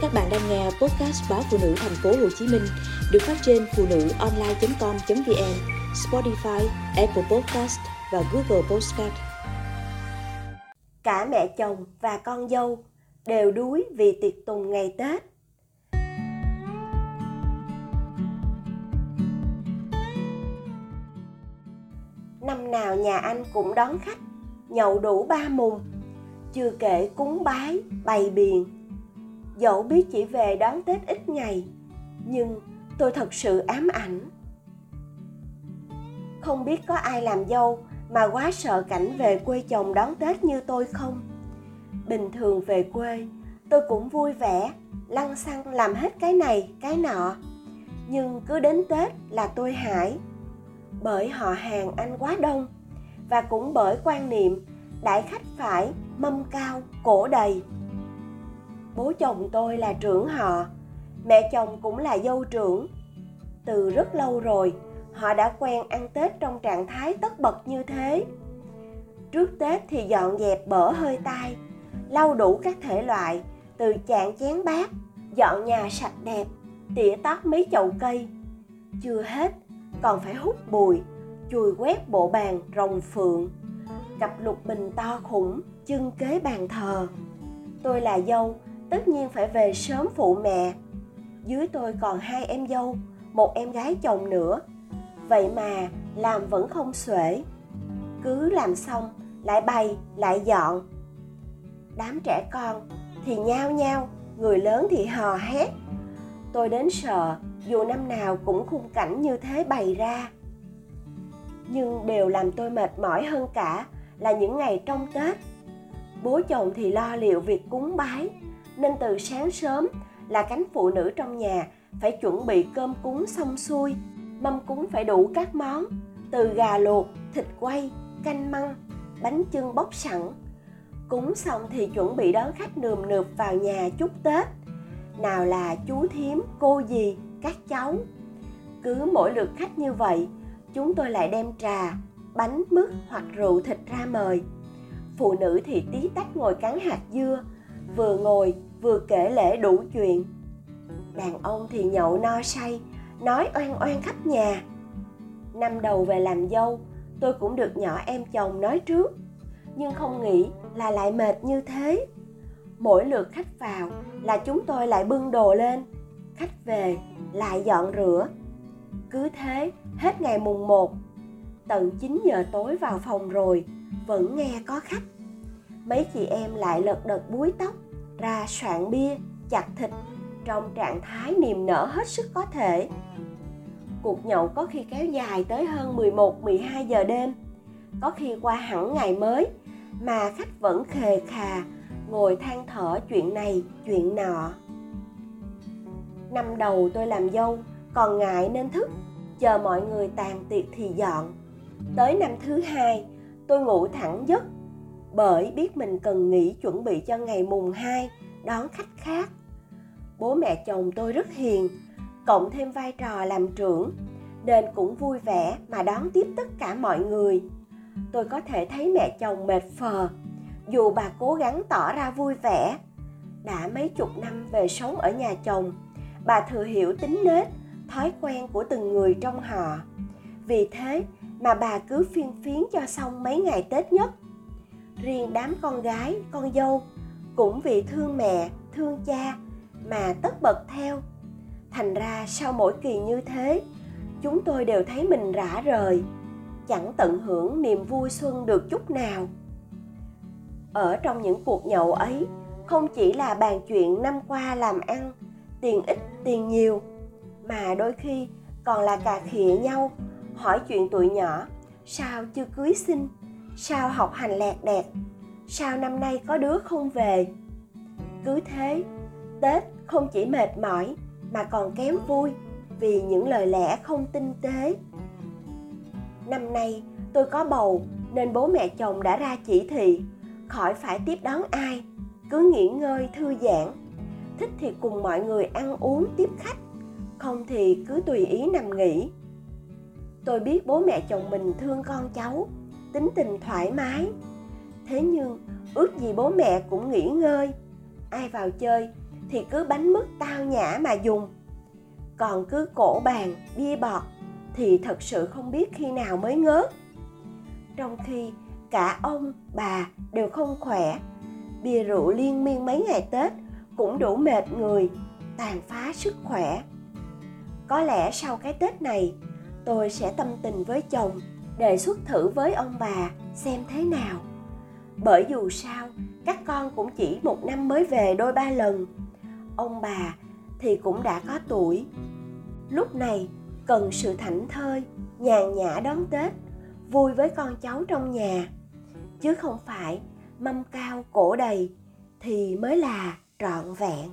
Các bạn đang nghe podcast báo phụ nữ thành phố Hồ Chí Minh được phát trên phụ nữ online.com.vn, Spotify, Apple Podcast và Google Podcast. Cả mẹ chồng và con dâu đều đuối vì tiệc tùng ngày Tết. Năm nào nhà anh cũng đón khách, nhậu đủ ba mùng, chưa kể cúng bái, bày biện. Dẫu biết chỉ về đón Tết ít ngày, nhưng tôi thật sự ám ảnh. Không biết có ai làm dâu mà quá sợ cảnh về quê chồng đón Tết như tôi không? Bình thường về quê, tôi cũng vui vẻ, lăng xăng làm hết cái này, cái nọ. Nhưng cứ đến Tết là tôi hãi. Bởi họ hàng anh quá đông và cũng bởi quan niệm đại khách phải mâm cao, cổ đầy. Bố chồng tôi là trưởng họ, mẹ chồng cũng là dâu trưởng. Từ rất lâu rồi, họ đã quen ăn Tết trong trạng thái tất bật như thế. Trước Tết thì dọn dẹp bở hơi tai, lau đủ các thể loại, từ chạn chén bát, dọn nhà sạch đẹp, tỉa tót mấy chậu cây. Chưa hết, còn phải hút bụi, chùi quét bộ bàn rồng phượng, cặp lục bình to khủng, chân kế bàn thờ. Tôi là dâu, tất nhiên phải về sớm phụ mẹ. Dưới tôi còn hai em dâu, một em gái chồng nữa. Vậy mà làm vẫn không xuể. Cứ làm xong, lại bày, lại dọn. Đám trẻ con thì nhao nhao, người lớn thì hò hét. Tôi đến sợ dù năm nào cũng khung cảnh như thế bày ra. Nhưng đều làm tôi mệt mỏi hơn cả là những ngày trong Tết. Bố chồng thì lo liệu việc cúng bái, nên từ sáng sớm là cánh phụ nữ trong nhà phải chuẩn bị cơm cúng xong xuôi. Mâm cúng phải đủ các món, từ gà luộc, thịt quay, canh măng, bánh chưng bóc sẵn. Cúng xong thì chuẩn bị đón khách nườm nượp vào nhà chúc Tết. Nào là chú thím, cô dì, các cháu. Cứ mỗi lượt khách như vậy, chúng tôi lại đem trà, bánh mứt hoặc rượu thịt ra mời. Phụ nữ thì tí tách ngồi cắn hạt dưa, vừa ngồi vừa kể lễ đủ chuyện. Đàn ông thì nhậu no say, nói oan oan khắp nhà. Năm đầu về làm dâu, tôi cũng được nhỏ em chồng nói trước, nhưng không nghĩ là lại mệt như thế. Mỗi lượt khách vào là chúng tôi lại bưng đồ lên, khách về lại dọn rửa. Cứ thế hết ngày mùng 1 tận 9 giờ tối vào phòng rồi vẫn nghe có khách mấy chị em lại lật đật búi tóc ra soạn bia chặt thịt trong trạng thái niềm nở hết sức có thể. Cuộc nhậu có khi kéo dài tới hơn 11 12 giờ đêm. Có khi qua hẳn ngày mới mà khách vẫn khề khà ngồi than thở chuyện này chuyện nọ. Năm đầu tôi làm dâu còn ngại nên thức chờ mọi người tàn tiệc thì dọn. Tới năm thứ hai, tôi ngủ thẳng giấc bởi biết mình cần nghỉ chuẩn bị cho ngày mùng 2 đón khách khác. Bố mẹ chồng tôi rất hiền, cộng thêm vai trò làm trưởng nên cũng vui vẻ mà đón tiếp tất cả mọi người. Tôi có thể thấy mẹ chồng mệt phờ, dù bà cố gắng tỏ ra vui vẻ. Đã mấy chục năm về sống ở nhà chồng, bà thừa hiểu tính nết, thói quen của từng người trong họ. Vì thế, mà bà cứ phiên phiến cho xong mấy ngày Tết nhất. Riêng đám con gái, con dâu cũng vì thương mẹ, thương cha mà tất bật theo. Thành ra sau mỗi kỳ như thế, chúng tôi đều thấy mình rã rời, chẳng tận hưởng niềm vui xuân được chút nào. Ở trong những cuộc nhậu ấy, không chỉ là bàn chuyện năm qua làm ăn, tiền ít tiền nhiều, mà đôi khi còn là cà khịa nhau hỏi chuyện tuổi nhỏ sao chưa cưới xin sao học hành lẹt đẹt sao năm nay có đứa không về? Cứ thế, tết không chỉ mệt mỏi mà còn kém vui vì những lời lẽ không tinh tế. Năm nay tôi có bầu nên bố mẹ chồng đã ra chỉ thị, khỏi phải tiếp đón ai, cứ nghỉ ngơi thư giãn. Thích thì cùng mọi người ăn uống tiếp khách, không thì cứ tùy ý nằm nghỉ. Tôi biết bố mẹ chồng mình thương con cháu tính tình thoải mái. Thế nhưng, ước gì bố mẹ cũng nghỉ ngơi. Ai vào chơi thì cứ bánh mứt tao nhã mà dùng. Còn cứ cổ bàn, bia bọt thì thật sự không biết khi nào mới ngớt. Trong khi cả ông, bà đều không khỏe, bia rượu liên miên mấy ngày tết cũng đủ mệt người, tàn phá sức khỏe. Có lẽ sau cái tết này, tôi sẽ tâm tình với chồng đề xuất thử với ông bà xem thế nào. Bởi dù sao, các con cũng chỉ một năm mới về đôi ba lần. Ông bà thì cũng đã có tuổi. Lúc này, cần sự thảnh thơi, nhàn nhã đón tết, vui với con cháu trong nhà. Chứ không phải mâm cao cổ đầy thì mới là trọn vẹn.